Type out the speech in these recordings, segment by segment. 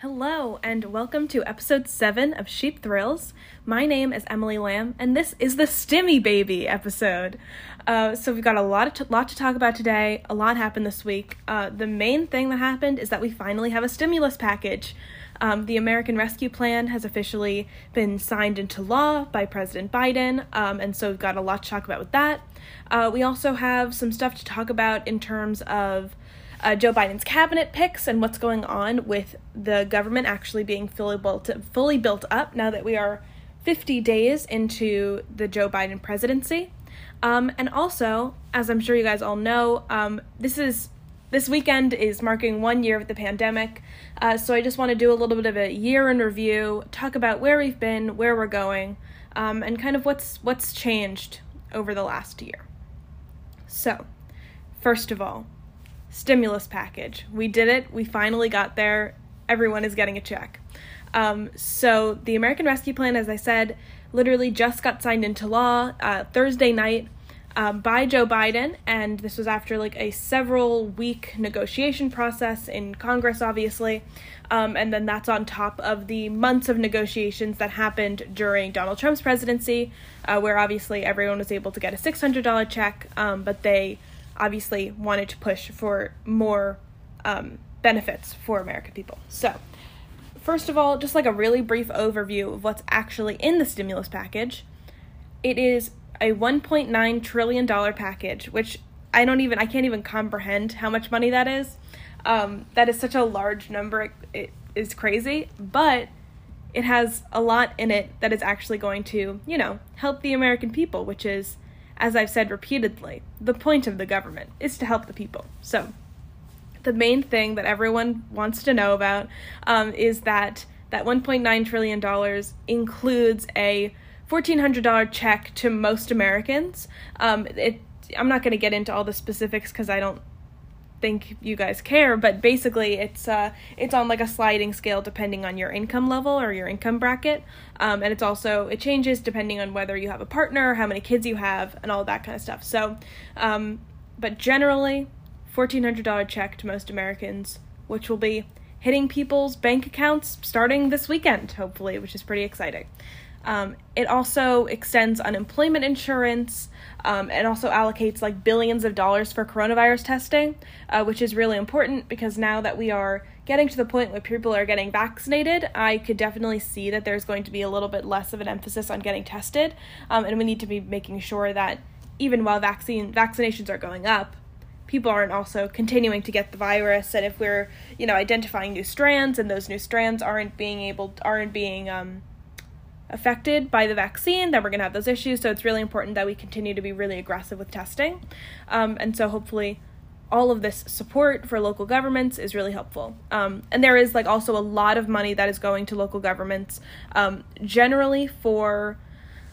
Hello, and welcome to episode 7 of Sheep Thrills. My name is Emily Lamb, and this is the Stimmy Baby episode. Uh, so, we've got a lot, t- lot to talk about today. A lot happened this week. Uh, the main thing that happened is that we finally have a stimulus package. Um, the American Rescue Plan has officially been signed into law by President Biden, um, and so we've got a lot to talk about with that. Uh, we also have some stuff to talk about in terms of uh, Joe Biden's cabinet picks and what's going on with the government actually being fully built fully built up now that we are 50 days into the Joe Biden presidency. Um, and also, as I'm sure you guys all know, um, this is this weekend is marking one year of the pandemic. Uh, so I just want to do a little bit of a year in review, talk about where we've been, where we're going, um, and kind of what's what's changed over the last year. So, first of all, stimulus package. We did it. We finally got there. Everyone is getting a check. Um, so the American Rescue Plan, as I said, literally just got signed into law uh, Thursday night um, by Joe Biden, and this was after like a several week negotiation process in Congress, obviously. Um, and then that's on top of the months of negotiations that happened during Donald Trump's presidency, uh, where obviously everyone was able to get a $600 check, um, but they obviously wanted to push for more um, benefits for American people. So, first of all, just like a really brief overview of what's actually in the stimulus package. It is a 1.9 trillion dollar package, which I don't even I can't even comprehend how much money that is. Um, that is such a large number. It, it is crazy, but it has a lot in it that is actually going to, you know, help the American people, which is as I've said repeatedly, the point of the government is to help the people. So, the main thing that everyone wants to know about um, is that that 1.9 trillion dollars includes a $1,400 check to most Americans. Um, it, I'm not going to get into all the specifics because I don't think you guys care, but basically it's uh it's on like a sliding scale depending on your income level or your income bracket. Um, and it's also it changes depending on whether you have a partner, how many kids you have, and all that kind of stuff. So, um, but generally, fourteen hundred dollar check to most Americans, which will be hitting people's bank accounts starting this weekend, hopefully, which is pretty exciting. Um, it also extends unemployment insurance um, and also allocates like billions of dollars for coronavirus testing, uh, which is really important because now that we are getting to the point where people are getting vaccinated, I could definitely see that there's going to be a little bit less of an emphasis on getting tested, um, and we need to be making sure that even while vaccine vaccinations are going up, people aren't also continuing to get the virus. And if we're you know identifying new strands and those new strands aren't being able aren't being um, affected by the vaccine, then we're going to have those issues. So it's really important that we continue to be really aggressive with testing. Um, and so hopefully all of this support for local governments is really helpful. Um, and there is like also a lot of money that is going to local governments, um, generally for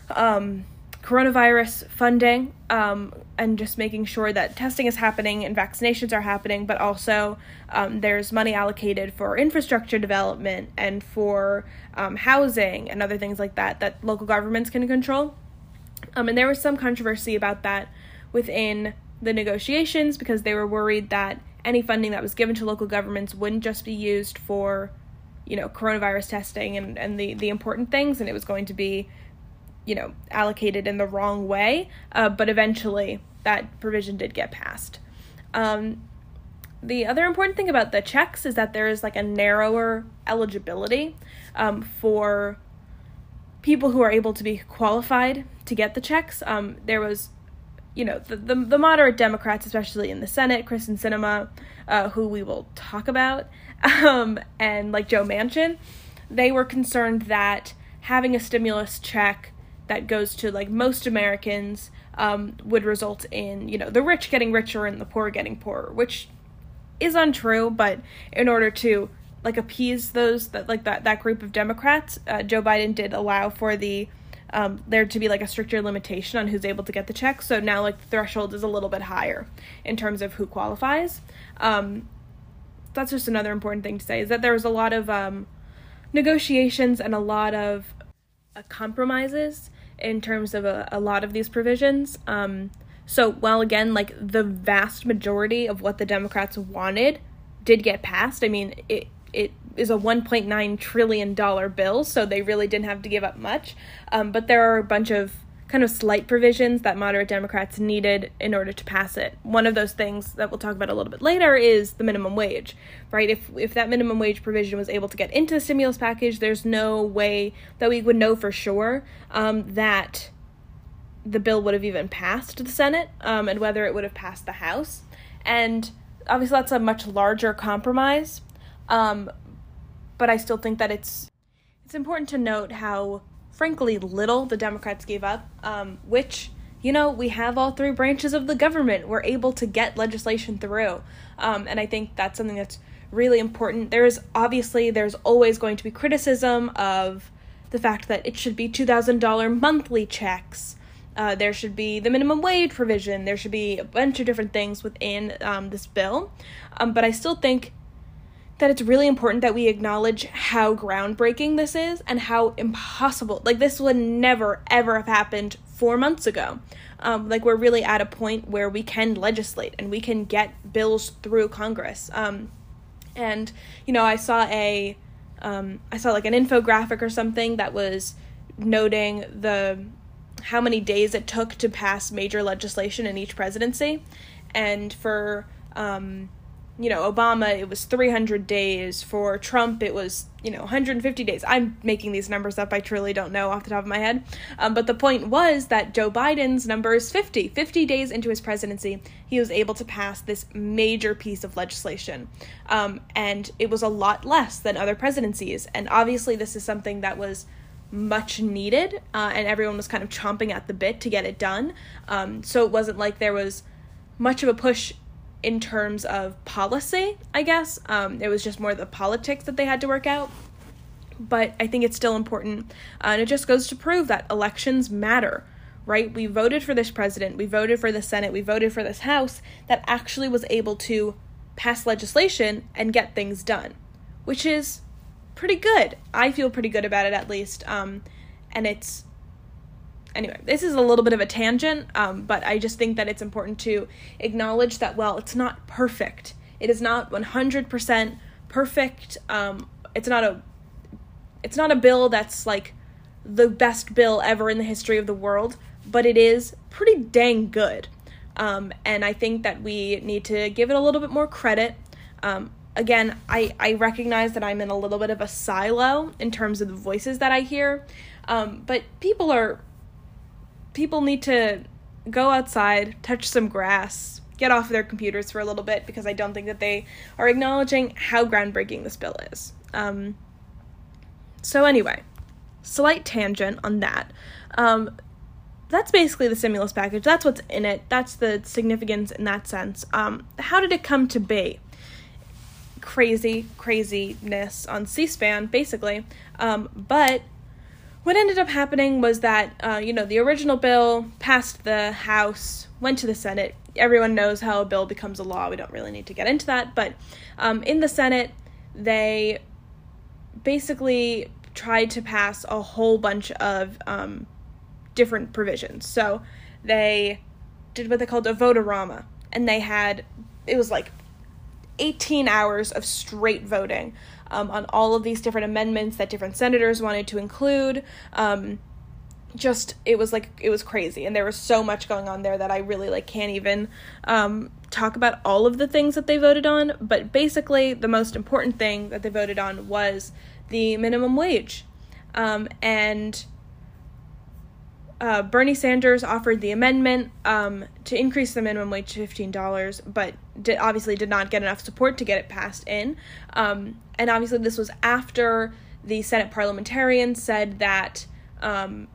um, coronavirus funding um, and just making sure that testing is happening and vaccinations are happening, but also um, there's money allocated for infrastructure development and for um, housing and other things like that that local governments can control. Um, and there was some controversy about that within the negotiations because they were worried that any funding that was given to local governments wouldn't just be used for you know coronavirus testing and, and the, the important things and it was going to be you know, allocated in the wrong way, uh, but eventually that provision did get passed. Um, the other important thing about the checks is that there is like a narrower eligibility um, for people who are able to be qualified to get the checks. Um, there was, you know, the, the, the moderate Democrats, especially in the Senate, Kyrsten Sinema, uh, who we will talk about, um, and like Joe Manchin, they were concerned that having a stimulus check that goes to like most Americans um, would result in you know the rich getting richer and the poor getting poorer, which is untrue. But in order to like appease those that like that that group of Democrats, uh, Joe Biden did allow for the um, there to be like a stricter limitation on who's able to get the check. So now like the threshold is a little bit higher in terms of who qualifies. Um, that's just another important thing to say is that there was a lot of um, negotiations and a lot of uh, compromises in terms of a, a lot of these provisions. Um, so while again, like the vast majority of what the Democrats wanted did get passed, I mean, it it is a 1.9 trillion dollar bill, so they really didn't have to give up much. Um, but there are a bunch of kind of slight provisions that moderate Democrats needed in order to pass it. One of those things that we'll talk about a little bit later is the minimum wage, right? If if that minimum wage provision was able to get into the stimulus package, there's no way that we would know for sure um, that the bill would have even passed the Senate um, and whether it would have passed the House. And obviously, that's a much larger compromise. Um, but I still think that it's it's important to note how frankly little the Democrats gave up, um, which you know we have all three branches of the government. We're able to get legislation through, um, and I think that's something that's really important. There's obviously there's always going to be criticism of the fact that it should be two thousand dollar monthly checks. Uh, there should be the minimum wage provision. There should be a bunch of different things within um, this bill. Um, but I still think that it's really important that we acknowledge how groundbreaking this is and how impossible like this would never ever have happened four months ago. Um, like we're really at a point where we can legislate and we can get bills through congress. Um, and you know i saw a um, I saw like an infographic or something that was noting the how many days it took to pass major legislation in each presidency. And for um, you know, Obama, it was 300 days. For Trump, it was, you know, 150 days. I'm making these numbers up. I truly don't know off the top of my head. Um, but the point was that Joe Biden's number is 50. 50 days into his presidency, he was able to pass this major piece of legislation. Um, and it was a lot less than other presidencies. And obviously, this is something that was much needed, uh, and everyone was kind of chomping at the bit to get it done. Um, so it wasn't like there was much of a push in terms of policy, I guess. Um, it was just more the politics that they had to work out. But I think it's still important. Uh, and it just goes to prove that elections matter, right? We voted for this president, we voted for the Senate, we voted for this House that actually was able to pass legislation and get things done, which is pretty good. I feel pretty good about it at least. Um, and it's anyway, this is a little bit of a tangent, um, but I just think that it's important to acknowledge that, well, it's not perfect. It is not 100% perfect. Um, it's not a it's not a bill that's like the best bill ever in the history of the world, but it is pretty dang good. Um, and I think that we need to give it a little bit more credit. Um, again, I, I recognize that I'm in a little bit of a silo in terms of the voices that I hear, um, but people are people need to go outside, touch some grass, get off their computers for a little bit because I don't think that they are acknowledging how groundbreaking this bill is. Um, so, anyway, slight tangent on that. Um, that's basically the stimulus package. That's what's in it. That's the significance in that sense. Um, how did it come to be? Crazy, craziness on C SPAN, basically. Um, but what ended up happening was that uh, you know the original bill passed the House, went to the Senate. Everyone knows how a bill becomes a law. We don't really need to get into that, but um, in the Senate, they basically tried to pass a whole bunch of um, different provisions. So they did what they called a vote-a-rama, and they had it was like 18 hours of straight voting um, on all of these different amendments that different senators wanted to include. Um, just it was like it was crazy and there was so much going on there that i really like can't even um, talk about all of the things that they voted on but basically the most important thing that they voted on was the minimum wage um, and uh, Bernie Sanders offered the amendment um, to increase the minimum wage to fifteen dollars, but did, obviously did not get enough support to get it passed in. Um, and obviously, this was after the Senate parliamentarian said that um,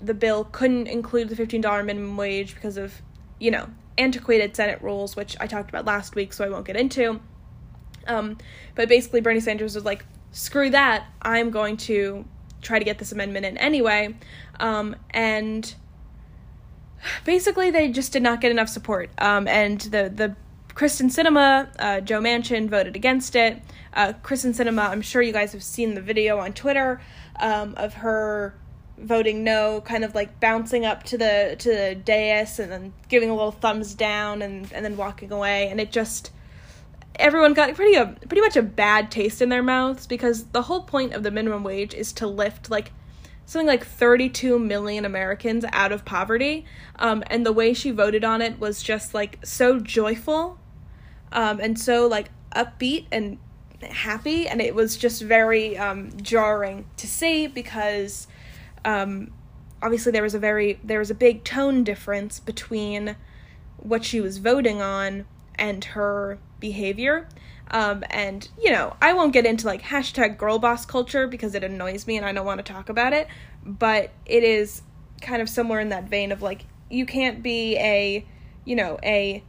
the bill couldn't include the fifteen dollar minimum wage because of you know antiquated Senate rules, which I talked about last week, so I won't get into. Um, but basically, Bernie Sanders was like, "Screw that! I'm going to try to get this amendment in anyway. Um, and basically, they just did not get enough support. Um, and the the Kyrsten Sinema, uh, Joe Manchin voted against it. Uh, Kyrsten Sinema, I'm sure you guys have seen the video on Twitter um, of her voting no, kind of like bouncing up to the to the dais and then giving a little thumbs down and and then walking away. And it just everyone got pretty a pretty much a bad taste in their mouths because the whole point of the minimum wage is to lift like something like 32 million Americans out of poverty. Um, and the way she voted on it was just like so joyful um, and so like upbeat and happy. And it was just very um, jarring to see because um, obviously there was a very, there was a big tone difference between what she was voting on and her behavior. Um, and you know, I won't get into like hashtag girl boss culture because it annoys me and I don't want to talk about it. But it is kind of somewhere in that vein of like you can't be a, you know, a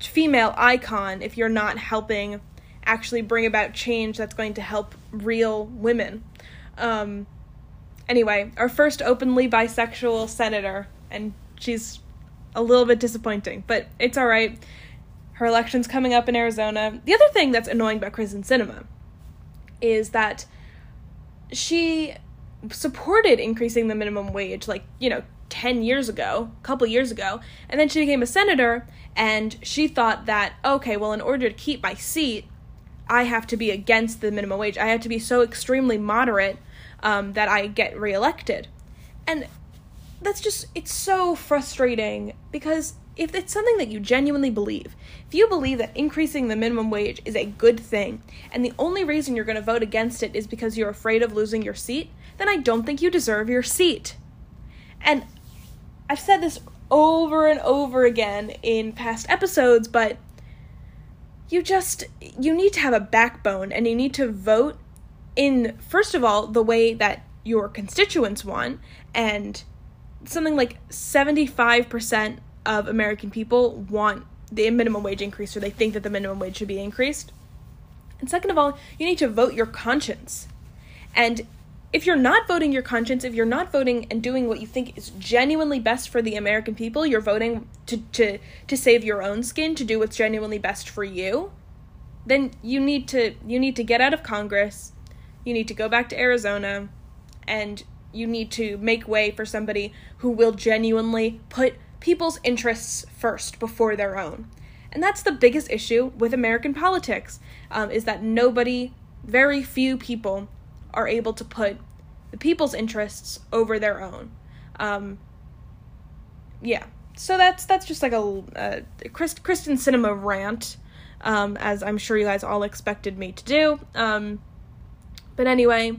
female icon if you're not helping actually bring about change that's going to help real women. Um, anyway, our first openly bisexual senator, and she's a little bit disappointing, but it's all right. Her election's coming up in Arizona. The other thing that's annoying about Kyrsten Sinema is that she supported increasing the minimum wage like, you know, 10 years ago, a couple years ago, and then she became a senator and she thought that okay, well in order to keep my seat, I have to be against the minimum wage. I have to be so extremely moderate um, that I get reelected. And that's just it's so frustrating because if it's something that you genuinely believe, if you believe that increasing the minimum wage is a good thing, and the only reason you're going to vote against it is because you're afraid of losing your seat, then I don't think you deserve your seat. And I've said this over and over again in past episodes, but you just you need to have a backbone and you need to vote in first of all the way that your constituents want and something like 75% of American people want the minimum wage increase or they think that the minimum wage should be increased. And second of all, you need to vote your conscience. And if you're not voting your conscience, if you're not voting and doing what you think is genuinely best for the American people, you're voting to, to, to save your own skin, to do what's genuinely best for you, then you need to you need to get out of Congress. You need to go back to Arizona and you need to make way for somebody who will genuinely put people's interests first before their own. And that's the biggest issue with American politics, um, is that nobody, very few people, are able to put the people's interests over their own. Um, yeah, so that's that's just like a, a Christ, Kyrsten Sinema rant, um, as I'm sure you guys all expected me to do. Um, but anyway,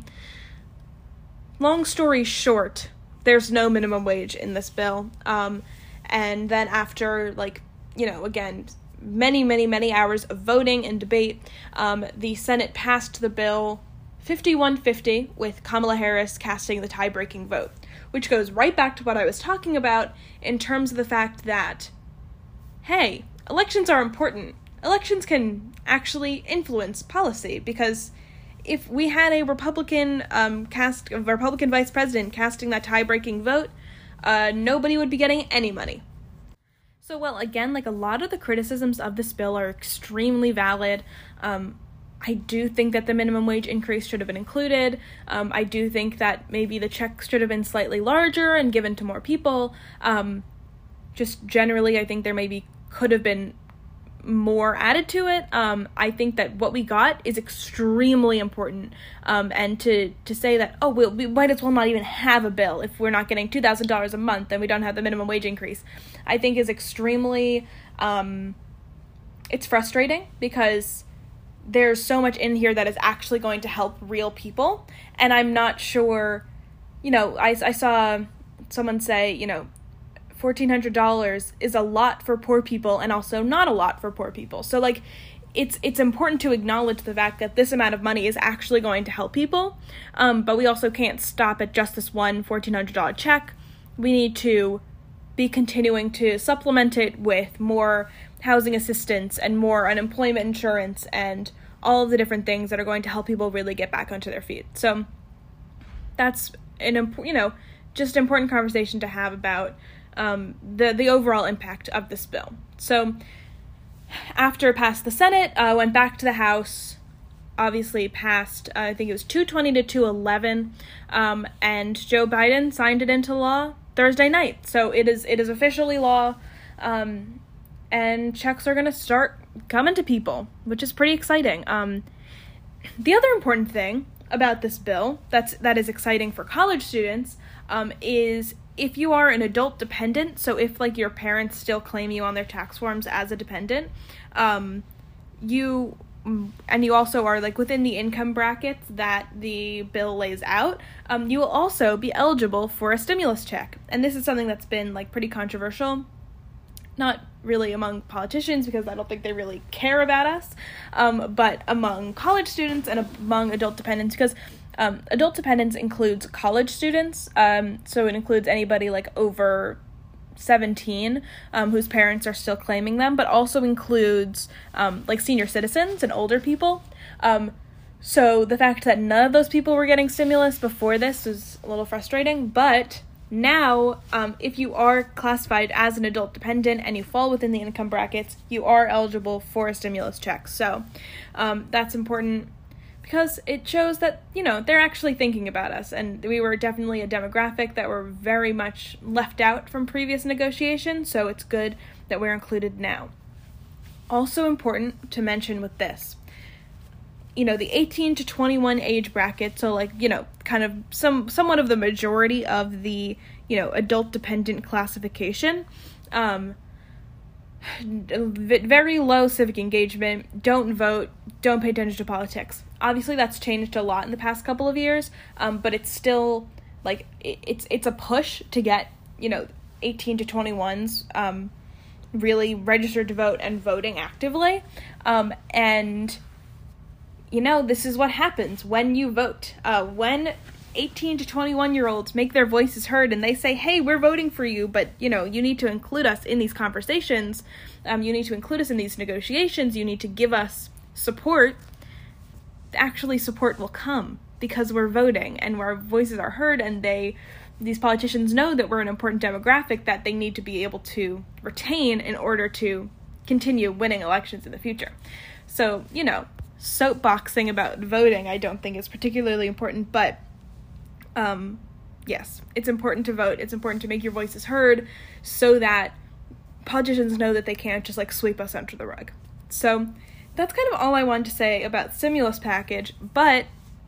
long story short, there's no minimum wage in this bill. Um, and then after like you know again many many many hours of voting and debate um, the senate passed the bill 5150 with kamala harris casting the tie-breaking vote which goes right back to what i was talking about in terms of the fact that hey elections are important elections can actually influence policy because if we had a republican um, cast a republican vice president casting that tie-breaking vote uh, nobody would be getting any money. So, well, again, like a lot of the criticisms of this bill are extremely valid. Um, I do think that the minimum wage increase should have been included. Um, I do think that maybe the check should have been slightly larger and given to more people. Um, just generally, I think there maybe could have been more added to it. Um, I think that what we got is extremely important. Um, and to to say that oh we'll, we might as well not even have a bill if we're not getting two thousand dollars a month and we don't have the minimum wage increase, I think is extremely um, it's frustrating because there's so much in here that is actually going to help real people, and I'm not sure. You know, I I saw someone say you know $1400 is a lot for poor people and also not a lot for poor people. So like it's it's important to acknowledge the fact that this amount of money is actually going to help people. Um, but we also can't stop at just this one $1400 check. We need to be continuing to supplement it with more housing assistance and more unemployment insurance and all of the different things that are going to help people really get back onto their feet. So that's an important, you know, just important conversation to have about um, the the overall impact of this bill. So after it passed the Senate, uh, went back to the House. Obviously passed. Uh, I think it was two twenty to two eleven, um, and Joe Biden signed it into law Thursday night. So it is it is officially law, um, and checks are going to start coming to people, which is pretty exciting. Um, the other important thing about this bill that's that is exciting for college students um, is if you are an adult dependent, so if like your parents still claim you on their tax forms as a dependent, um, you and you also are like within the income brackets that the bill lays out, um, you will also be eligible for a stimulus check. And this is something that's been like pretty controversial. Not really among politicians because I don't think they really care about us, um, but among college students and among adult dependents because um, adult dependents includes college students, um, so it includes anybody like over 17 um, whose parents are still claiming them, but also includes um, like senior citizens and older people. Um, so the fact that none of those people were getting stimulus before this was a little frustrating, but now, um, if you are classified as an adult dependent and you fall within the income brackets, you are eligible for a stimulus check. So um, that's important because it shows that, you know, they're actually thinking about us. And we were definitely a demographic that were very much left out from previous negotiations, so it's good that we're included now. Also important to mention with this you know the 18 to 21 age bracket so like you know kind of some somewhat of the majority of the you know adult dependent classification um very low civic engagement, don't vote, don't pay attention to politics. Obviously, that's changed a lot in the past couple of years, um, but it's still like it, it's it's a push to get you know 18 to 21s um, really registered to vote and voting actively, um, and you know this is what happens when you vote. Uh, when 18 to 21 year olds make their voices heard and they say, hey, we're voting for you, but you know, you need to include us in these conversations. Um, you need to include us in these negotiations. You need to give us support. Actually, support will come because we're voting and our voices are heard and they these politicians know that we're an important demographic that they need to be able to retain in order to continue winning elections in the future. So, you know, soapboxing about voting I don't think is particularly important, but um, yes, it's important to vote. It's important to make your voices heard so that politicians know that they can't just like sweep us under the rug. So that's kind of all I wanted to say about stimulus package, but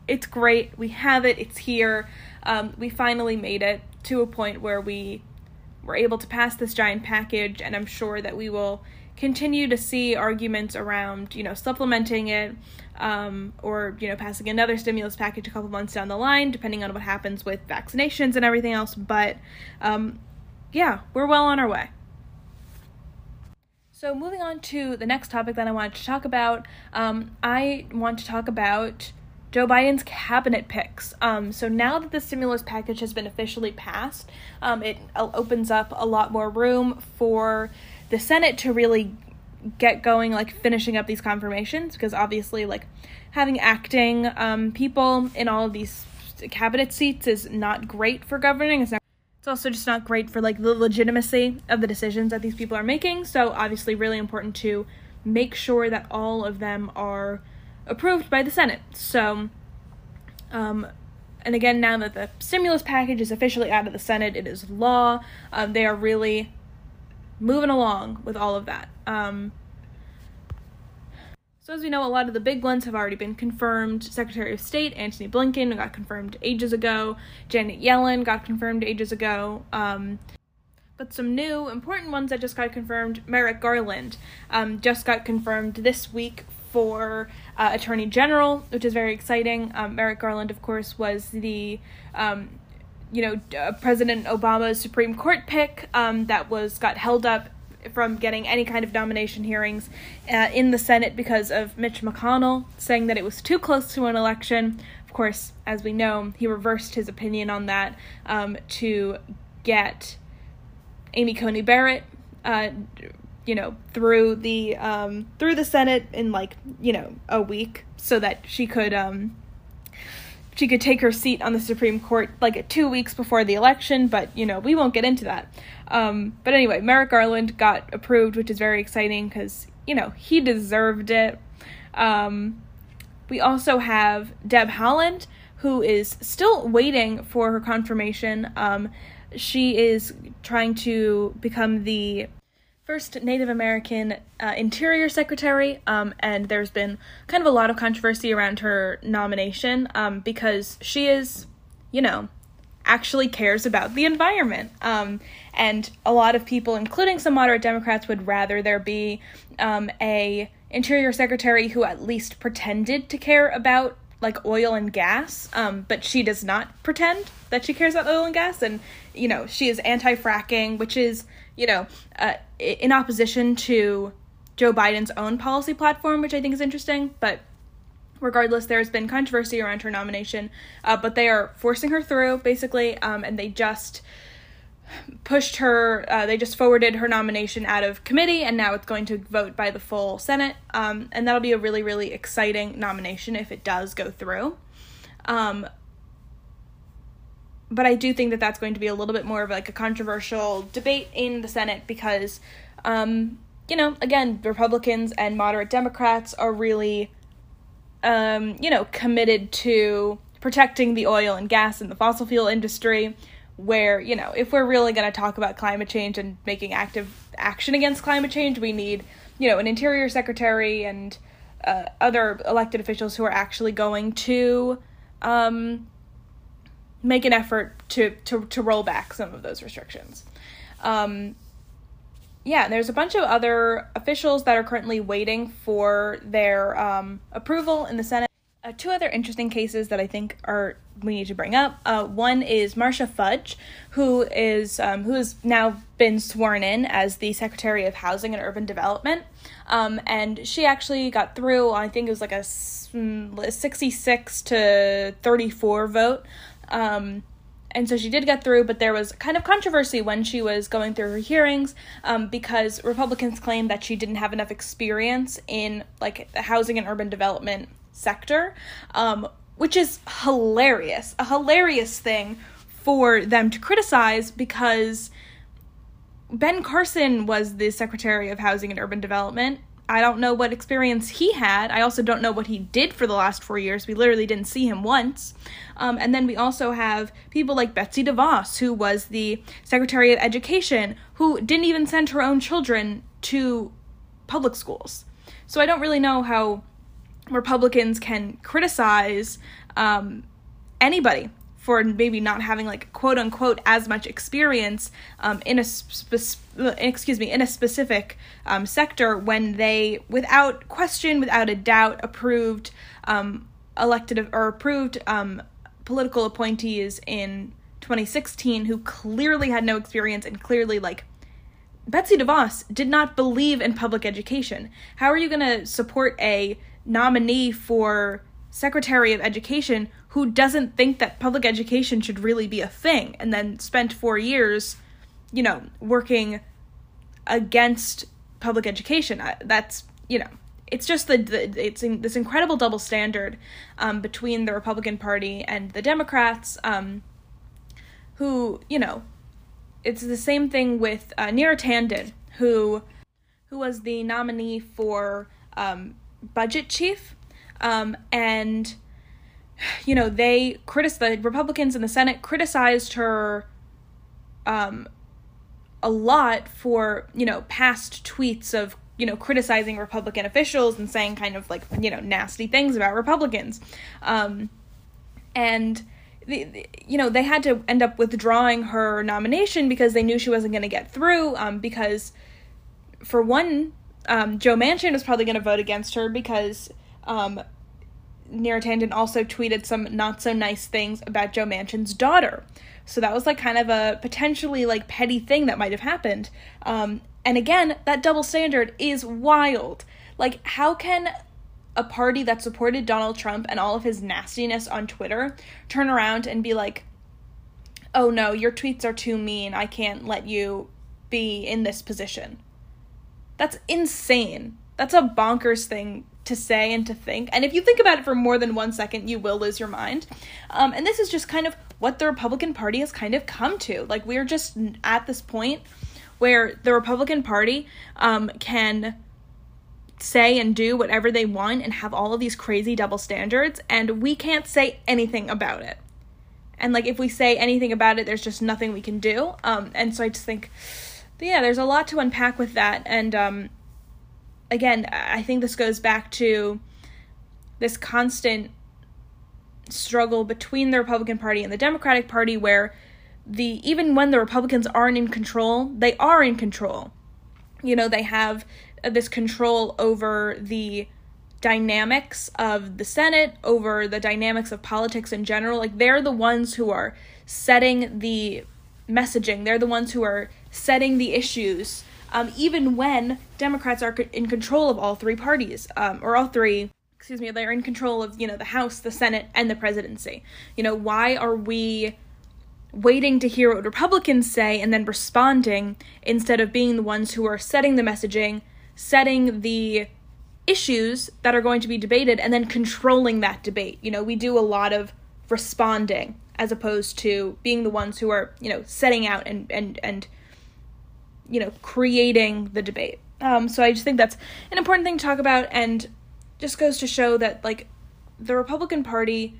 it's great. We have it. It's here. Um, we finally made it to a point where we were able to pass this giant package, and I'm sure that we will continue to see arguments around, you know, supplementing it um, or, you know, passing another stimulus package a couple months down the line, depending on what happens with vaccinations and everything else. But um, yeah, we're well on our way. So, moving on to the next topic that I wanted to talk about, um, I want to talk about Joe Biden's cabinet picks. Um, so now that the stimulus package has been officially passed, um, it opens up a lot more room for the Senate to really get going, like finishing up these confirmations, because obviously, like having acting um, people in all of these cabinet seats is not great for governing. It's, not, it's also just not great for like the legitimacy of the decisions that these people are making. So obviously, really important to make sure that all of them are approved by the Senate. So, um, and again, now that the stimulus package is officially out of the Senate, it is law. Um, they are really moving along with all of that. Um, so, as we know, a lot of the big ones have already been confirmed. Secretary of State Antony Blinken got confirmed ages ago. Janet Yellen got confirmed ages ago. Um, but some new important ones that just got confirmed Merrick Garland um, just got confirmed this week for uh, Attorney General, which is very exciting. Um, Merrick Garland, of course, was the um, you know, uh, President Obama's Supreme Court pick um, that was got held up from getting any kind of nomination hearings uh, in the Senate because of Mitch McConnell saying that it was too close to an election. Of course, as we know, he reversed his opinion on that um, to get Amy Coney Barrett, uh, you know, through the um, through the Senate in like you know a week, so that she could um, she could take her seat on the Supreme Court like two weeks before the election, but you know, we won't get into that. Um, but anyway, Merrick Garland got approved, which is very exciting because, you know, he deserved it. Um, we also have Deb Haaland, who is still waiting for her confirmation. Um, she is trying to become the first Native American uh, Interior Secretary, um, and there's been kind of a lot of controversy around her nomination um, because she is, you know, actually cares about the environment. Um, and a lot of people, including some moderate Democrats, would rather there be um, a Interior Secretary who at least pretended to care about like oil and gas, um, but she does not pretend that she cares about oil and gas, and you know she is anti-fracking, which is you know uh, in opposition to Joe Biden's own policy platform, which I think is interesting, but regardless, there has been controversy around her nomination, uh, but they are forcing her through basically, um, and they just pushed her. Uh, they just forwarded her nomination out of committee, and now it's going to vote by the full Senate, um, and that'll be a really, really exciting nomination if it does go through. Um, but I do think that that's going to be a little bit more of like a controversial debate in the Senate because, um, you know, again, Republicans and moderate Democrats are really um, you know, committed to protecting the oil and gas and the fossil fuel industry. Where, you know, if we're really going to talk about climate change and making active action against climate change, we need, you know, an interior secretary and uh, other elected officials who are actually going to um, make an effort to, to, to roll back some of those restrictions. Um, yeah, there's a bunch of other officials that are currently waiting for their um, approval in the Senate. Uh, two other interesting cases that I think are we need to bring up. Uh, one is Marcia Fudge, who is um, who has now been sworn in as the Secretary of Housing and Urban Development, um, and she actually got through. I think it was like a mm, sixty-six to thirty-four vote. Um, and so she did get through, but there was kind of controversy when she was going through her hearings um, because Republicans claimed that she didn't have enough experience in like housing and urban development sector, um, which is hilarious, a hilarious thing for them to criticize because Ben Carson was the Secretary of Housing and Urban Development I don't know what experience he had. I also don't know what he did for the last four years. We literally didn't see him once. Um, and then we also have people like Betsy DeVos, who was the Secretary of Education, who didn't even send her own children to public schools. So I don't really know how Republicans can criticize um, anybody for maybe not having like quote unquote as much experience um, in a spe- excuse me in a specific um, sector when they without question without a doubt approved um, elected or approved um, political appointees in 2016 who clearly had no experience and clearly like Betsy DeVos did not believe in public education. How are you going to support a nominee for Secretary of Education who doesn't think that public education should really be a thing and then spent four years, you know, working against public education. That's, you know, it's just the, the it's in, this incredible double standard um, between the Republican Party and the Democrats, um, who, you know, it's the same thing with uh, Neera Tanden, who, who was the nominee for um, budget chief, um, and you know, they criticized the Republicans in the Senate criticized her um a lot for, you know, past tweets of, you know, criticizing Republican officials and saying kind of like, you know, nasty things about Republicans. Um and the, you know they had to end up withdrawing her nomination because they knew she wasn't going to get through um, because for one um, joe manchin was probably going to vote against her because um, Neera Tanden also tweeted some not so nice things about Joe Manchin's daughter. So that was like kind of a potentially like petty thing that might have happened. Um, and again, that double standard is wild. Like, how can a party that supported Donald Trump and all of his nastiness on Twitter turn around and be like, oh no, your tweets are too mean. I can't let you be in this position? That's insane. That's a bonkers thing to say and to think. And if you think about it for more than one second, you will lose your mind. Um, and this is just kind of what the Republican Party has kind of come to. Like, we're just at this point where the Republican Party um, can say and do whatever they want and have all of these crazy double standards, and we can't say anything about it. And, like, if we say anything about it, there's just nothing we can do. Um, and so I just think but yeah, there's a lot to unpack with that. And um, again, I think this goes back to this constant struggle between the Republican Party and the Democratic Party where the even when the Republicans aren't in control, they are in control. You know, they have this control over the dynamics of the Senate, over the dynamics of politics in general. Like they're the ones who are setting the messaging. They're the ones who are setting the issues. Um, even when Democrats are in control of all three parties, um, or all three, excuse me, they're in control of you know the House, the Senate, and the presidency. You know, why are we waiting to hear what Republicans say and then responding instead of being the ones who are setting the messaging, setting the issues that are going to be debated, and then controlling that debate. You know, we do a lot of responding as opposed to being the ones who are, you know, setting out and and and you know, creating the debate. Um, so I just think that's an important thing to talk about, and just goes to show that like the Republican Party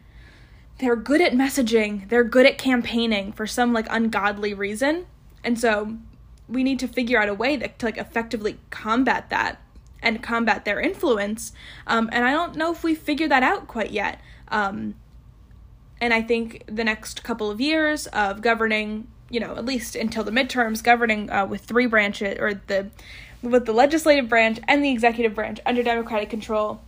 they're good at messaging, they're good at campaigning for some like ungodly reason. And so we need to figure out a way that to like effectively combat that and combat their influence. Um, and I don't know if we figured that out quite yet. Um, and I think the next couple of years of governing, you know, at least until the midterms, governing uh, with three branches or the with the legislative branch and the executive branch under Democratic control,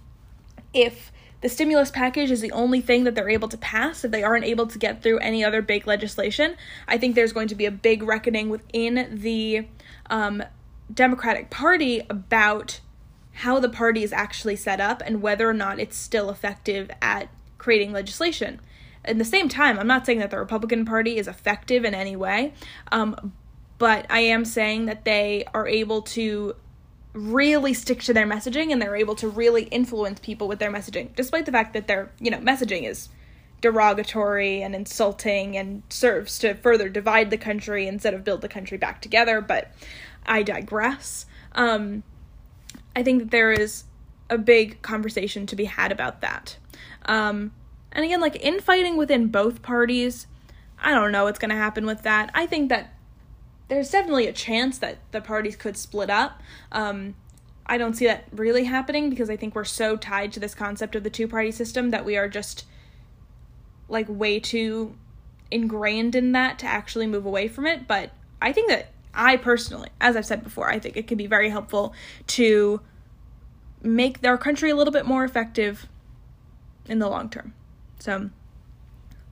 if the stimulus package is the only thing that they're able to pass if they aren't able to get through any other big legislation. I think there's going to be a big reckoning within the um, Democratic Party about how the party is actually set up and whether or not it's still effective at creating legislation. At the same time, I'm not saying that the Republican Party is effective in any way, um, but I am saying that they are able to really stick to their messaging and they're able to really influence people with their messaging, despite the fact that their, you know, messaging is derogatory and insulting and serves to further divide the country instead of build the country back together. But I digress. Um, I think that there is a big conversation to be had about that. Um, and again, like infighting within both parties, I don't know what's going to happen with that. I think that there's definitely a chance that the parties could split up. Um, I don't see that really happening because I think we're so tied to this concept of the two party system that we are just like way too ingrained in that to actually move away from it. But I think that I personally, as I've said before, I think it could be very helpful to make our country a little bit more effective in the long term. So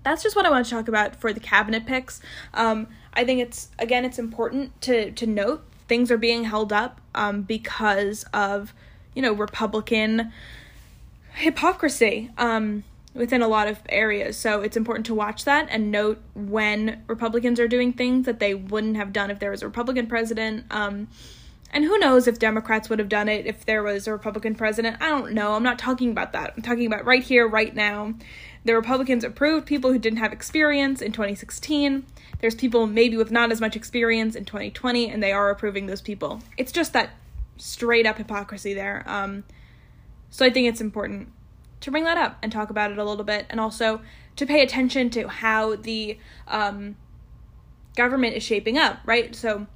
that's just what I want to talk about for the cabinet picks. Um, I think it's again it's important to to note things are being held up um, because of you know Republican hypocrisy um, within a lot of areas. So it's important to watch that and note when Republicans are doing things that they wouldn't have done if there was a Republican president. Um, and who knows if Democrats would have done it if there was a Republican president? I don't know. I'm not talking about that. I'm talking about right here, right now. The Republicans approved people who didn't have experience in 2016. There's people maybe with not as much experience in 2020, and they are approving those people. It's just that straight up hypocrisy there. Um, so I think it's important to bring that up and talk about it a little bit, and also to pay attention to how the um, government is shaping up, right? So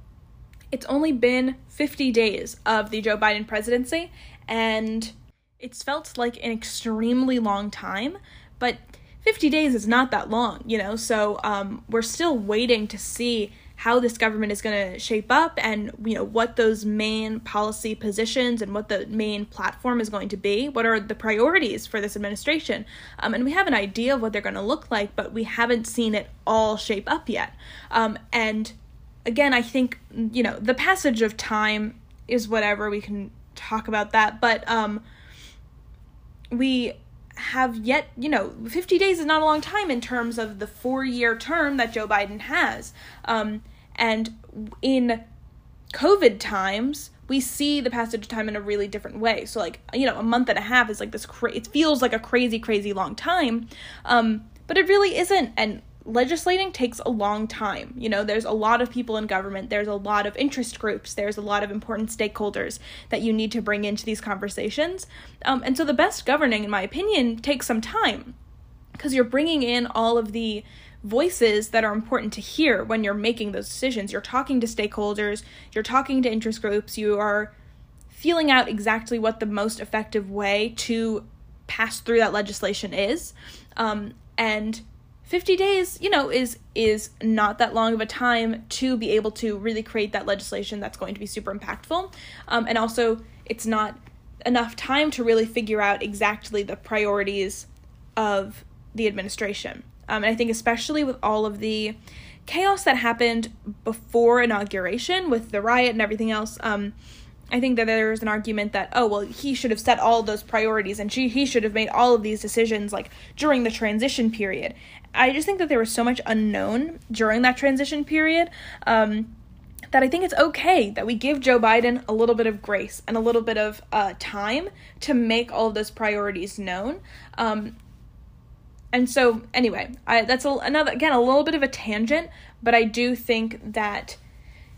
it's only been 50 days of the Joe Biden presidency, and it's felt like an extremely long time, but 50 days is not that long, you know? So um, we're still waiting to see how this government is going to shape up and you know what those main policy positions and what the main platform is going to be what are the priorities for this administration um, and we have an idea of what they're going to look like but we haven't seen it all shape up yet um, and again, I think, you know, the passage of time is whatever. We can talk about that. But um, we have yet, you know, 50 days is not a long time in terms of the four year term that Joe Biden has. Um, and in COVID times, we see the passage of time in a really different way. So, like, you know, a month and a half is like this, cra- it feels like a crazy, crazy long time. Um, but it really isn't. And legislating takes a long time. You know, there's a lot of people in government, there's a lot of interest groups, there's a lot of important stakeholders that you need to bring into these conversations. Um, and so the best governing, in my opinion, takes some time because you're bringing in all of the voices that are important to hear when you're making those decisions. You're talking to stakeholders, you're talking to interest groups, you are feeling out exactly what the most effective way to pass through that legislation is. Um, and 50 days, you know, is is not that long of a time to be able to really create that legislation that's going to be super impactful. Um, and also, it's not enough time to really figure out exactly the priorities of the administration. Um, and I think, especially with all of the chaos that happened before inauguration with the riot and everything else, um, I think that there's an argument that oh well he should have set all those priorities and she he should have made all of these decisions like during the transition period. I just think that there was so much unknown during that transition period um, that I think it's okay that we give Joe Biden a little bit of grace and a little bit of uh, time to make all of those priorities known. Um, and so anyway, I, that's a, another again a little bit of a tangent, but I do think that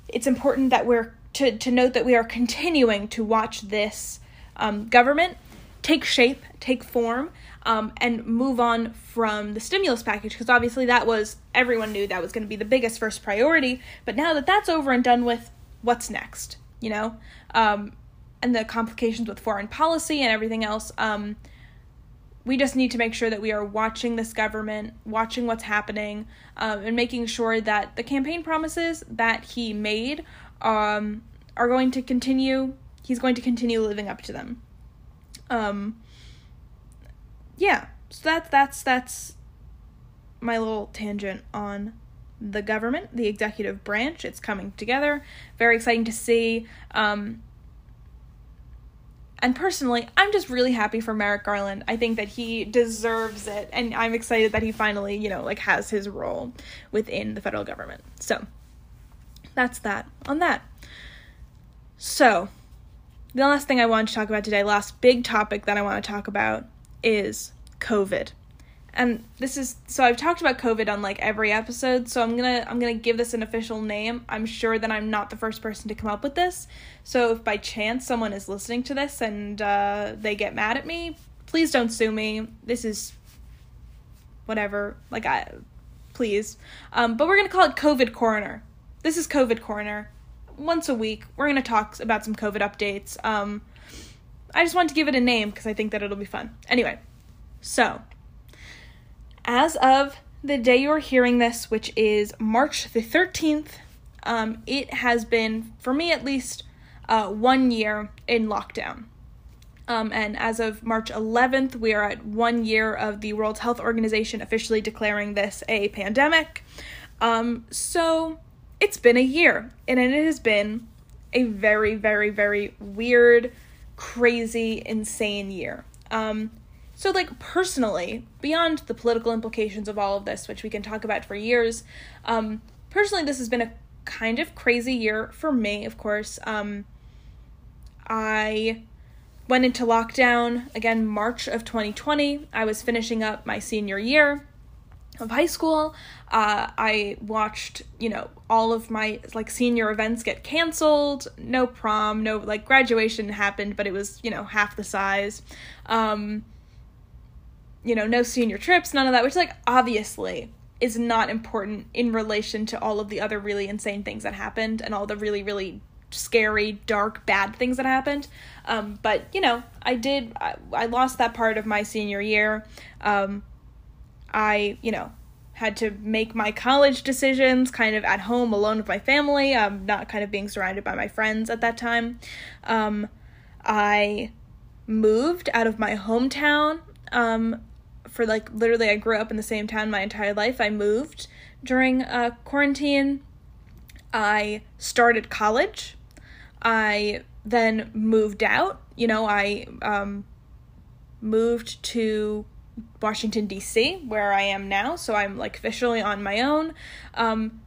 it's important that we're to, to note that we are continuing to watch this um, government take shape, take form, um, and move on from the stimulus package because obviously that was everyone knew that was going to be the biggest first priority. But now that that's over and done with, what's next? You know, um, and the complications with foreign policy and everything else. Um, we just need to make sure that we are watching this government, watching what's happening, um, and making sure that the campaign promises that he made um, are going to continue. He's going to continue living up to them. Um, yeah, so that's that's that's my little tangent on the government, the executive branch. It's coming together. Very exciting to see. Um, and personally, I'm just really happy for Merrick Garland. I think that he deserves it, and I'm excited that he finally, you know, like has his role within the federal government. So that's that on that. So, the last thing I want to talk about today, last big topic that I want to talk about is COVID. And this is so I've talked about COVID on like every episode, so I'm going to I'm going to give this an official name. I'm sure that I'm not the first person to come up with this. So if by chance someone is listening to this and uh, they get mad at me, please don't sue me. This is whatever. Like I please. Um, but we're going to call it COVID Corner. This is COVID Corner once a week we're going to talk about some COVID updates. Um, I just want to give it a name because I think that it'll be fun. Anyway, so as of the day you're hearing this, which is March the 13th, um, it has been, for me at least, uh, one year in lockdown. Um, and as of March 11th, we are at one year of the World Health Organization officially declaring this a pandemic. Um, so it's been a year and it has been a very very very weird crazy insane year. Um so like personally beyond the political implications of all of this which we can talk about for years um personally this has been a kind of crazy year for me of course. Um i went into lockdown again march of 2020 i was finishing up my senior year of high school. Uh, I watched, you know, all of my like senior events get canceled. No prom, no like graduation happened, but it was you know half the size. Um, you know, no senior trips, none of that, which like obviously is not important in relation to all of the other really insane things that happened and all the really really scary, dark, bad things that happened. Um, but you know, I did. I, I, lost that part of my senior year. Um, I, you know, had to make my college decisions kind of at home alone with my family, um, not kind of being surrounded by my friends at that time. Um, I moved out of my hometown um, for like literally, I grew up in the same town my entire life. I moved during uh, quarantine. I started college. I then moved out. You know, I um, moved to Washington D.C., where I am now. So I'm like officially on my own. Um,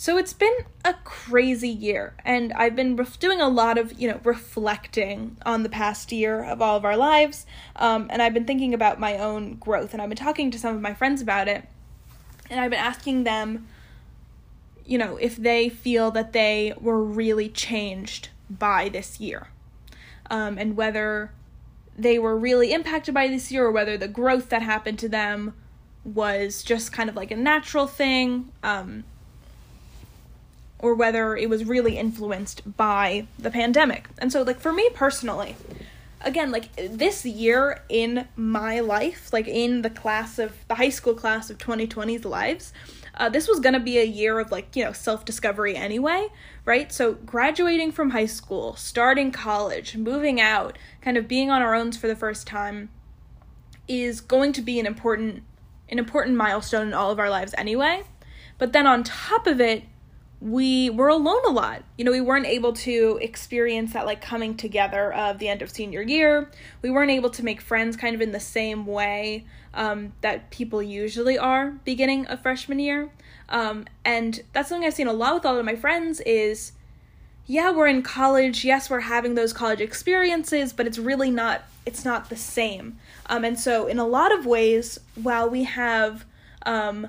so it's been a crazy year, and I've been ref- doing a lot of you know reflecting on the past year of all of our lives, um, and I've been thinking about my own growth, and I've been talking to some of my friends about it, and I've been asking them, you know, if they feel that they were really changed by this year, um, and whether they were really impacted by this year or whether the growth that happened to them was just kind of like a natural thing, um, or whether it was really influenced by the pandemic. And so, like, for me personally, again, like, this year in my life, like, in the class of the high school class of 2020's lives, uh, this was gonna be a year of like, you know, self discovery anyway, right? So, graduating from high school, starting college, moving out, kind of being on our own for the first time is going to be an important an important milestone in all of our lives anyway. But then on top of it, we were alone a lot. You know, we weren't able to experience that like coming together of the end of senior year. We weren't able to make friends kind of in the same way um, that people usually are beginning of freshman year. Um, and that's something I've seen a lot with all of my friends is yeah, we're in college. Yes, we're having those college experiences, but it's really not it's not the same. Um, and so in a lot of ways, while we have um,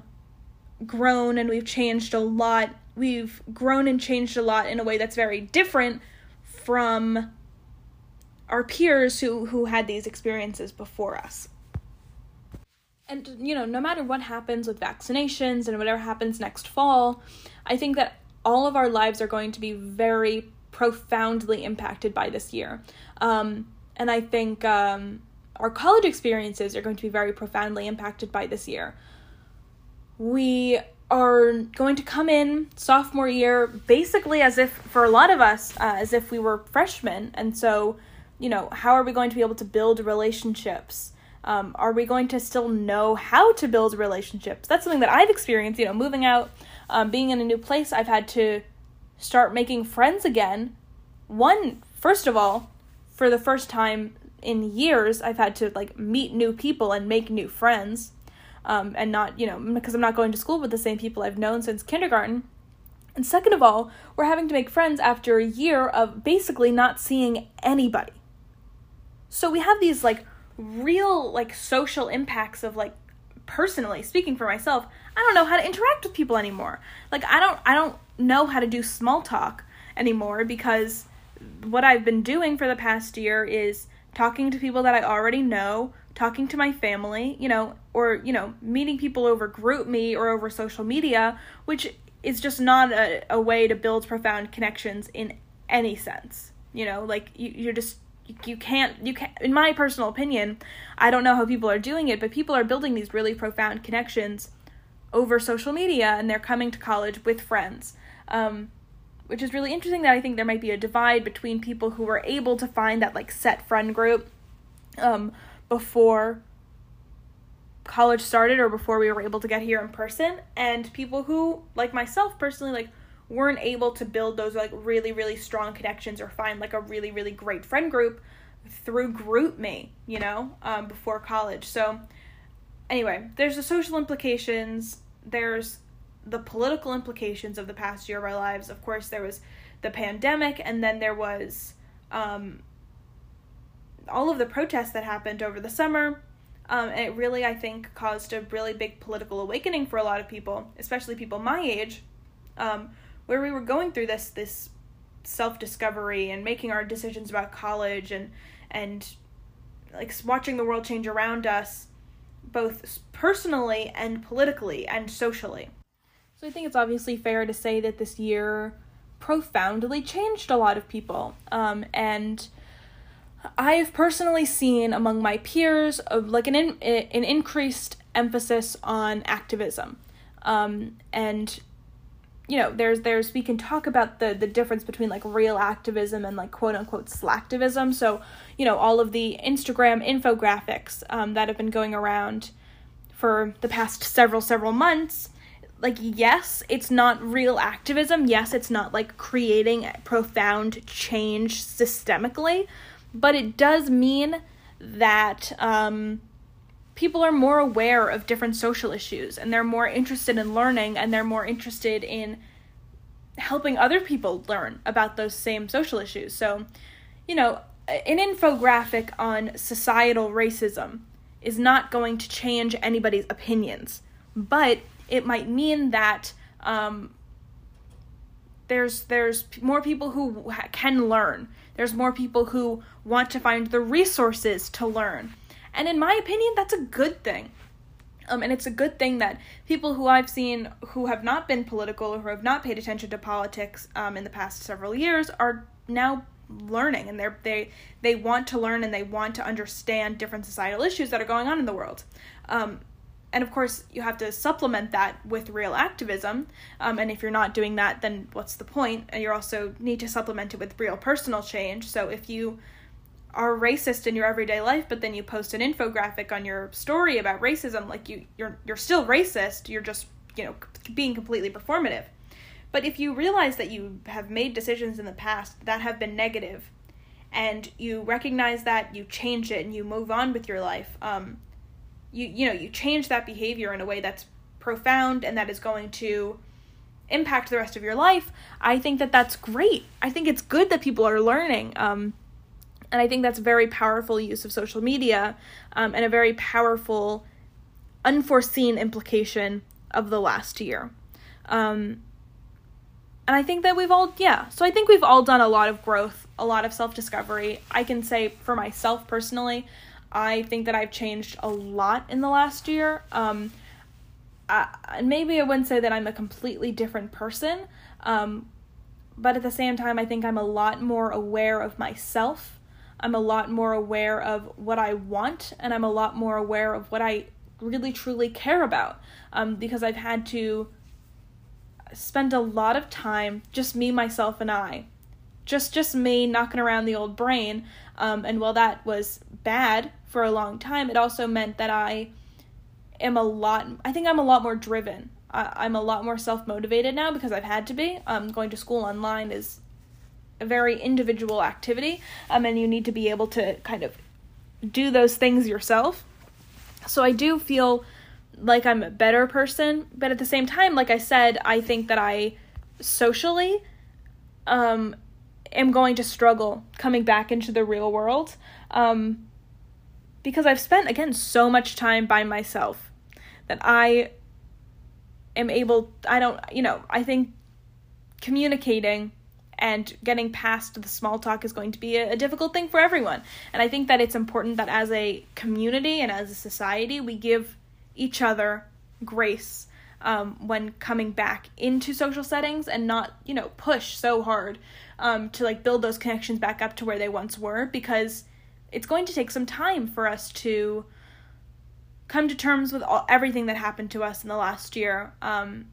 grown and we've changed a lot, we've grown and changed a lot in a way that's very different from our peers who who had these experiences before us. And you know, no matter what happens with vaccinations and whatever happens next fall, I think that all of our lives are going to be very profoundly impacted by this year. Um, and I think um, our college experiences are going to be very profoundly impacted by this year. We are going to come in sophomore year basically as if, for a lot of us, uh, as if we were freshmen. And so, you know, how are we going to be able to build relationships? Um, are we going to still know how to build relationships? That's something that I've experienced, you know, moving out um, being in a new place, I've had to start making friends again. One, first of all, for the first time in years, I've had to like meet new people and make new friends. Um, and not, you know, because I'm not going to school with the same people I've known since kindergarten. And second of all, we're having to make friends after a year of basically not seeing anybody. So we have these like real like social impacts of like personally speaking for myself, I don't know how to interact with people anymore. Like I don't I don't know how to do small talk anymore because what I've been doing for the past year is talking to people that I already know, talking to my family, you know, or you know, meeting people over GroupMe or over social media, which is just not a, a way to build profound connections in any sense. You know, like you, you're just you can't you can't in my personal opinion i don't know how people are doing it but people are building these really profound connections over social media and they're coming to college with friends. Um, which is really interesting that i think there might be a divide between people who were able to find that like set friend group um, before college started or before we were able to get here in person and people who like myself personally like weren't able to build those like really really strong connections or find like a really really great friend group through GroupMe you know um, before college. So anyway there's the social implications there's the political implications of the past year of our lives. Of course there was the pandemic and then there was um, all of the protests that happened over the summer. Um, and it really i think caused a really big political awakening for a lot of people especially people my age um, where we were going through this this self discovery and making our decisions about college and and like watching the world change around us both personally and politically and socially. So I think it's obviously fair to say that this year profoundly changed a lot of people. Um, and I've personally seen among my peers of like an in, an increased emphasis on activism. Um, and you know there's there's we can talk about the the difference between like real activism and like quote unquote slacktivism. So you know all of the instagram infographics um, that have been going around for the past several several months like yes it's not real activism. Yes it's not like creating profound change systemically. But it does mean that um people are more aware of different social issues and they're more interested in learning and they're more interested in helping other people learn about those same social issues. So, you know, an infographic on societal racism is not going to change anybody's opinions, but it might mean that um, there's there's more people who can learn. There's more people who want to find the resources to learn. And in my opinion, that's a good thing. Um, and it's a good thing that people who I've seen who have not been political or who have not paid attention to politics um, in the past several years are now learning and they're they they want to learn and they want to understand different societal issues that are going on in the world um, and of course you have to supplement that with real activism um, and if you're not doing that then what's the point? point and you also need to supplement it with real personal change so if you are racist in your everyday life but then you post an infographic on your story about racism like you you're you're still racist you're just you know being completely performative but if you realize that you have made decisions in the past that have been negative, and you recognize that, you change it, and you move on with your life, um, you you know you change that behavior in a way that's profound and that is going to impact the rest of your life. I think that that's great. I think it's good that people are learning. Um, and I think that's a very powerful use of social media um, and a very powerful, unforeseen implication of the last year. Um, and I think that we've all, yeah, so I think we've all done a lot of growth, a lot of self discovery. I can say for myself personally, I think that I've changed a lot in the last year. Um, I, and maybe I wouldn't say that I'm a completely different person, um, but at the same time, I think I'm a lot more aware of myself. I'm a lot more aware of what I want, and I'm a lot more aware of what I really truly care about um, because I've had to spend a lot of time just me myself and i just just me knocking around the old brain um, and while that was bad for a long time it also meant that i am a lot i think i'm a lot more driven. I, am a lot more self-motivated now because i've had to be. Um, going to school online is a very individual activity um, and you need to be able to kind of do those things yourself so i do feel like I'm a better person, but at the same time, like I said, I think that I socially um am going to struggle coming back into the real world. Um because I've spent again so much time by myself that I am able I don't you know, I think communicating and getting past the small talk is going to be a, a, difficult thing for everyone. And I think that it's important that as a community and as a society, we give each other grace um, when coming back into social settings and not you know push so hard um, to like build those connections back up to where they once were because it's going to take some time for us to come to terms with all, everything that happened to us in the last year um,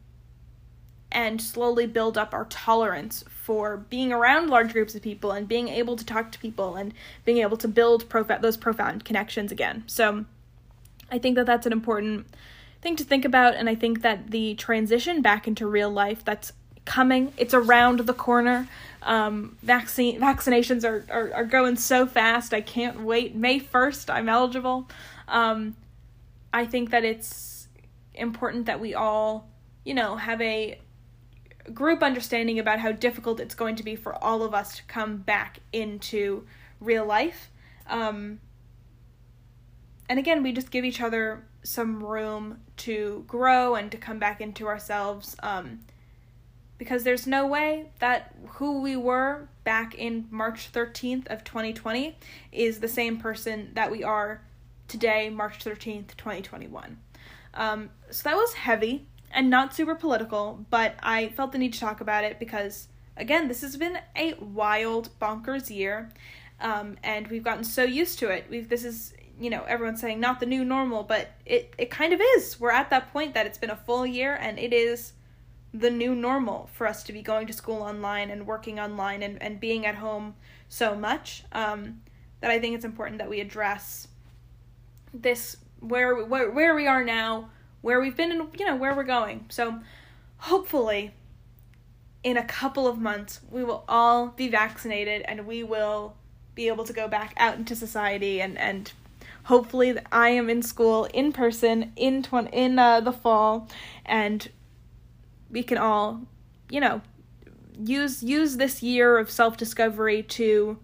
and slowly build up our tolerance for being around large groups of people and being able to talk to people and being able to build those profound connections again so I think that that's an important thing to think about, and I think that the transition back into real life that's coming, it's around the corner. Um, vaccine vaccinations are, are, are going so fast. I can't wait. May first, I'm eligible. Um, I think that it's important that we all, you know, have a group understanding about how difficult it's going to be for all of us to come back into real life. Um, and again, we just give each other some room to grow and to come back into ourselves. Um, because there's no way that who we were back in March 13th of 2020 is the same person that we are today, March 13th, 2021. Um, so that was heavy and not super political, but I felt the need to talk about it because, again, this has been a wild, bonkers year, um, and we've gotten so used to it. We've this is you know everyone's saying not the new normal but it it kind of is we're at that point that it's been a full year and it is the new normal for us to be going to school online and working online and, and being at home so much um, that I think it's important that we address this where where where we are now, where we've been and you know where we're going. So hopefully in a couple of months we will all be vaccinated and we will be able to go back out into society and and hopefully I am in school in person in tw- in uh, the fall and we can all you know use use this year of self-discovery to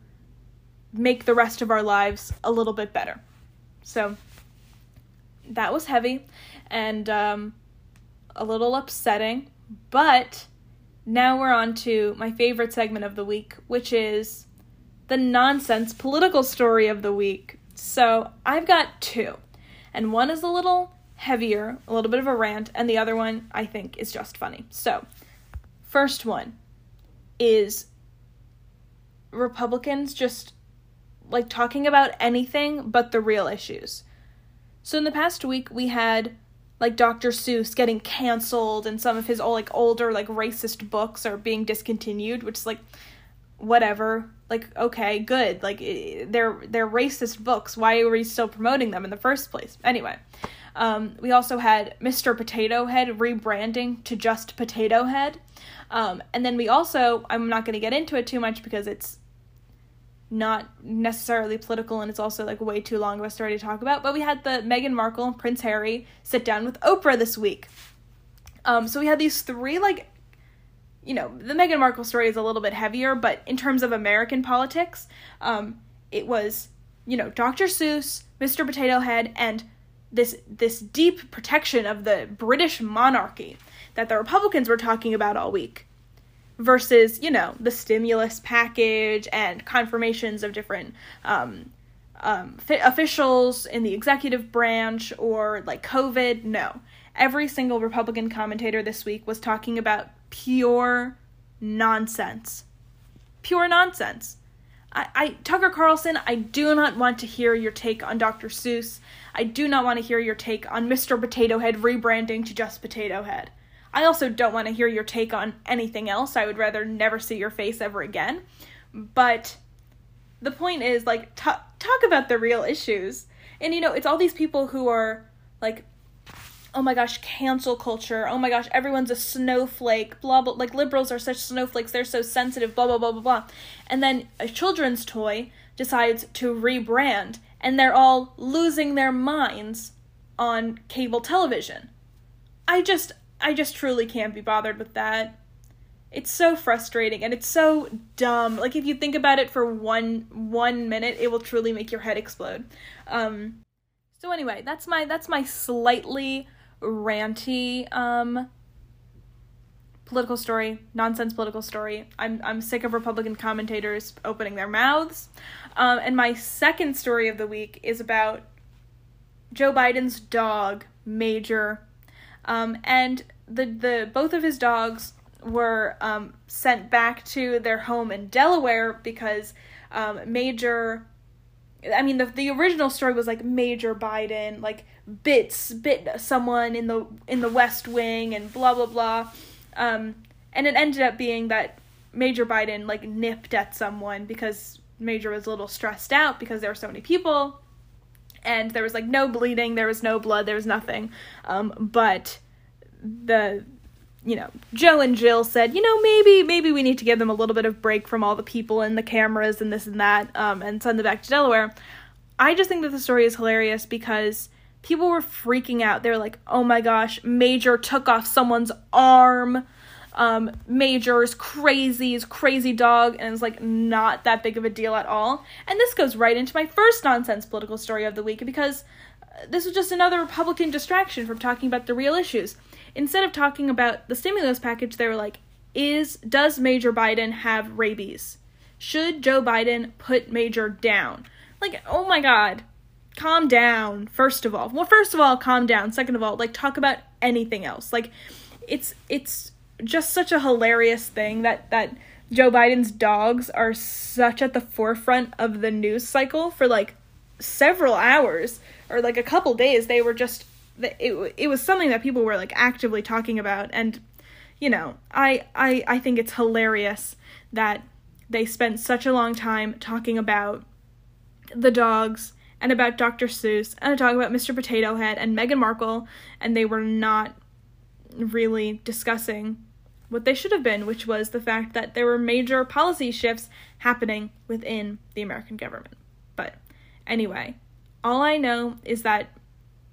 make the rest of our lives a little bit better. So that was heavy and um, a little upsetting, but now we're on to my favorite segment of the week, which is the nonsense political story of the week. So I've got two, and one is a little heavier, a little bit of a rant, and the other one I think is just funny. So, first one is Republicans just like talking about anything but the real issues. So in the past week we had like Dr. Seuss getting canceled and some of his old, like older like racist books are being discontinued, which is like whatever. Like okay, good. Like they're they're racist books. Why are we still promoting them in the first place? Anyway, um, we also had Mr. Potato Head rebranding to just Potato Head. Um, and then we also, I'm not going to get into it too much because it's not necessarily political and it's also like way too long of a story to talk about. But we had the Meghan Markle and Prince Harry sit down with Oprah this week. Um, so we had these three like you know, the Meghan Markle story is a little bit heavier, but in terms of American politics, um, it was, you know, Dr. Seuss, Mr. Potato Head, and this this deep protection of the British monarchy that the Republicans were talking about all week versus, you know, the stimulus package and confirmations of different um, um, officials in the executive branch or like COVID. No. Every single Republican commentator this week was talking about pure nonsense. Pure nonsense. I, I Tucker Carlson, I do not want to hear your take on Dr. Seuss. I do not want to hear your take on Mr. Potato Head rebranding to just Potato Head. I also don't want to hear your take on anything else. I would rather never see your face ever again. But the point is, like, t- talk about the real issues. And, you know, it's all these people who are, like, oh my gosh, cancel culture. Oh my gosh, everyone's a snowflake. Blah, blah. Like, liberals are such snowflakes. They're so sensitive. Blah, blah, blah, blah, blah. And then a children's toy decides to rebrand and they're all losing their minds on cable television. I just I just truly can't be bothered with that. It's so frustrating and it's so dumb. Like if you think about it for one one minute, it will truly make your head explode. Um so anyway, that's my that's my slightly ranty um political story, nonsense political story. I'm I'm sick of Republican commentators opening their mouths. Um, and my second story of the week is about Joe Biden's dog, Major. Um, and the the both of his dogs were um, sent back to their home in Delaware because um, Major. I mean, the the original story was like Major Biden like bits bit someone in the in the West Wing and blah blah blah, um, and it ended up being that Major Biden like nipped at someone because Major was a little stressed out because there were so many people, and there was like no bleeding, there was no blood, there was nothing, um, but the you know, Joe and Jill said, you know, maybe maybe we need to give them a little bit of break from all the people and the cameras and this and that, um, and send them back to Delaware. I just think that the story is hilarious because people were freaking out. They're like, oh my gosh, Major took off someone's arm. Um, Major's crazies, crazy dog, and it's like not that big of a deal at all. And this goes right into my first nonsense political story of the week because this was just another Republican distraction from talking about the real issues instead of talking about the stimulus package, they were like, is does Major Biden have rabies? Should Joe Biden put Major down? Like, oh my god. Calm down, first of all. Well, first of all, calm down. Second of all, like talk about anything else. Like it's it's just such a hilarious thing that that Joe Biden's dogs are such at the forefront of the news cycle for like several hours or like a couple days. They were just it it was something that people were like actively talking about and you know I I I think it's hilarious that they spent such a long time talking about the dogs and about Dr. Seuss and talking about Mr. Potato Head and Meghan Markle and they were not really discussing what they should have been, which was the fact that there were major policy shifts happening within the American government. But anyway, all I know is that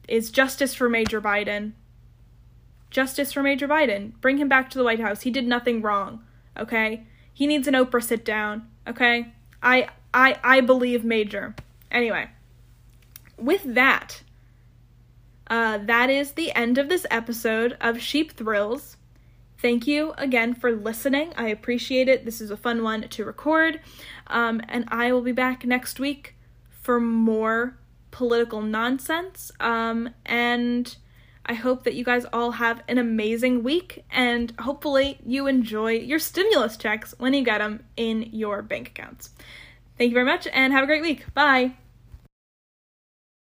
is justice for Major Biden. Justice for Major Biden. Bring him back to the White House. He did nothing wrong. Okay? He needs an Oprah sit down. Okay? I I I believe Major. Anyway, with that, uh, that is the end of this episode of Sheep Thrills. Thank you again for listening. I appreciate it. This is a fun one to record. Um, and I will be back next week for more political nonsense. Um, and I hope that you guys all have an amazing week and hopefully you enjoy your stimulus checks when you get them in your bank accounts. Thank you very much and have a great week. Bye.